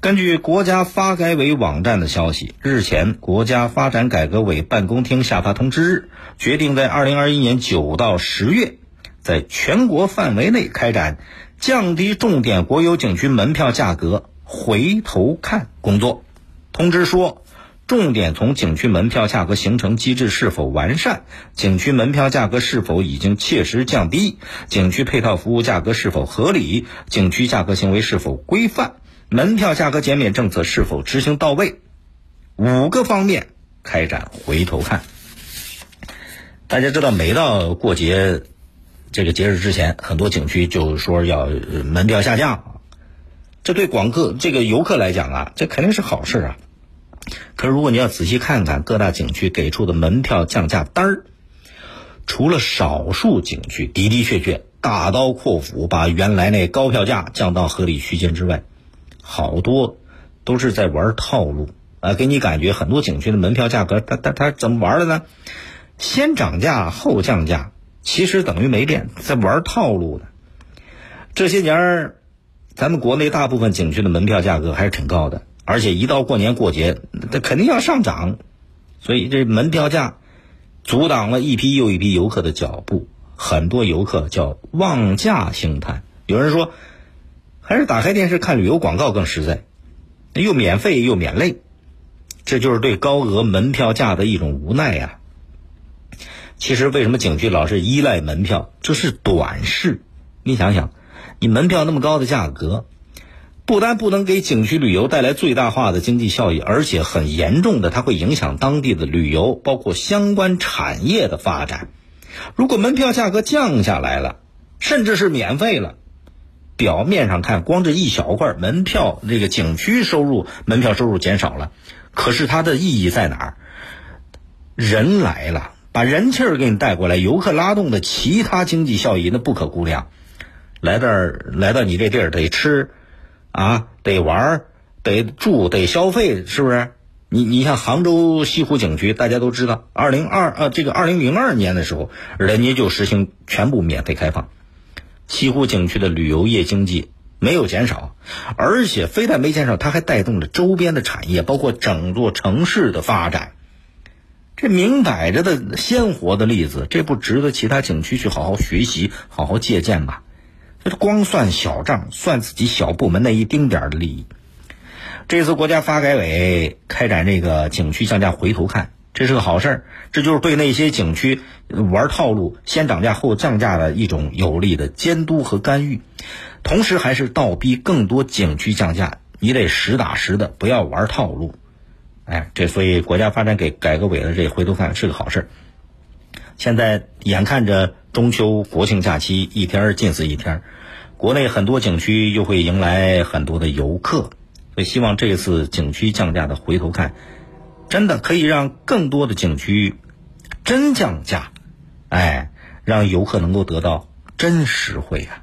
根据国家发改委网站的消息，日前，国家发展改革委办公厅下发通知日，决定在二零二一年九到十月，在全国范围内开展降低重点国有景区门票价格回头看工作。通知说，重点从景区门票价格形成机制是否完善，景区门票价格是否已经切实降低，景区配套服务价格是否合理，景区价格行为是否规范。门票价格减免政策是否执行到位？五个方面开展回头看。大家知道，每到过节这个节日之前，很多景区就说要门票下降，这对广客这个游客来讲啊，这肯定是好事啊。可是如果你要仔细看看各大景区给出的门票降价单儿，除了少数景区的的确确大刀阔斧把原来那高票价降到合理区间之外。好多都是在玩套路啊！给你感觉很多景区的门票价格，它它它怎么玩的呢？先涨价后降价，其实等于没变，在玩套路呢。这些年儿，咱们国内大部分景区的门票价格还是挺高的，而且一到过年过节，它肯定要上涨，所以这门票价阻挡了一批又一批游客的脚步，很多游客叫望价兴叹。有人说。还是打开电视看旅游广告更实在，又免费又免累，这就是对高额门票价的一种无奈呀。其实为什么景区老是依赖门票？这是短视。你想想，你门票那么高的价格，不单不能给景区旅游带来最大化的经济效益，而且很严重的，它会影响当地的旅游，包括相关产业的发展。如果门票价格降下来了，甚至是免费了。表面上看，光这一小块门票，这个景区收入门票收入减少了，可是它的意义在哪儿？人来了，把人气儿给你带过来，游客拉动的其他经济效益那不可估量。来这儿，来到你这地儿得吃，啊，得玩，得住，得消费，是不是？你你像杭州西湖景区，大家都知道，二零二呃这个二零零二年的时候，人家就实行全部免费开放。西湖景区的旅游业经济没有减少，而且非但没减少，它还带动了周边的产业，包括整座城市的发展。这明摆着的鲜活的例子，这不值得其他景区去好好学习、好好借鉴吗？这光算小账，算自己小部门那一丁点的利益。这次国家发改委开展这个景区降价回头看。这是个好事儿，这就是对那些景区玩套路、先涨价后降价的一种有力的监督和干预，同时还是倒逼更多景区降价。你得实打实的，不要玩套路。哎，这所以国家发展给改革委的这回头看是个好事儿。现在眼看着中秋国庆假期一天近似一天，国内很多景区又会迎来很多的游客，所以希望这次景区降价的回头看。真的可以让更多的景区真降价，哎，让游客能够得到真实惠啊！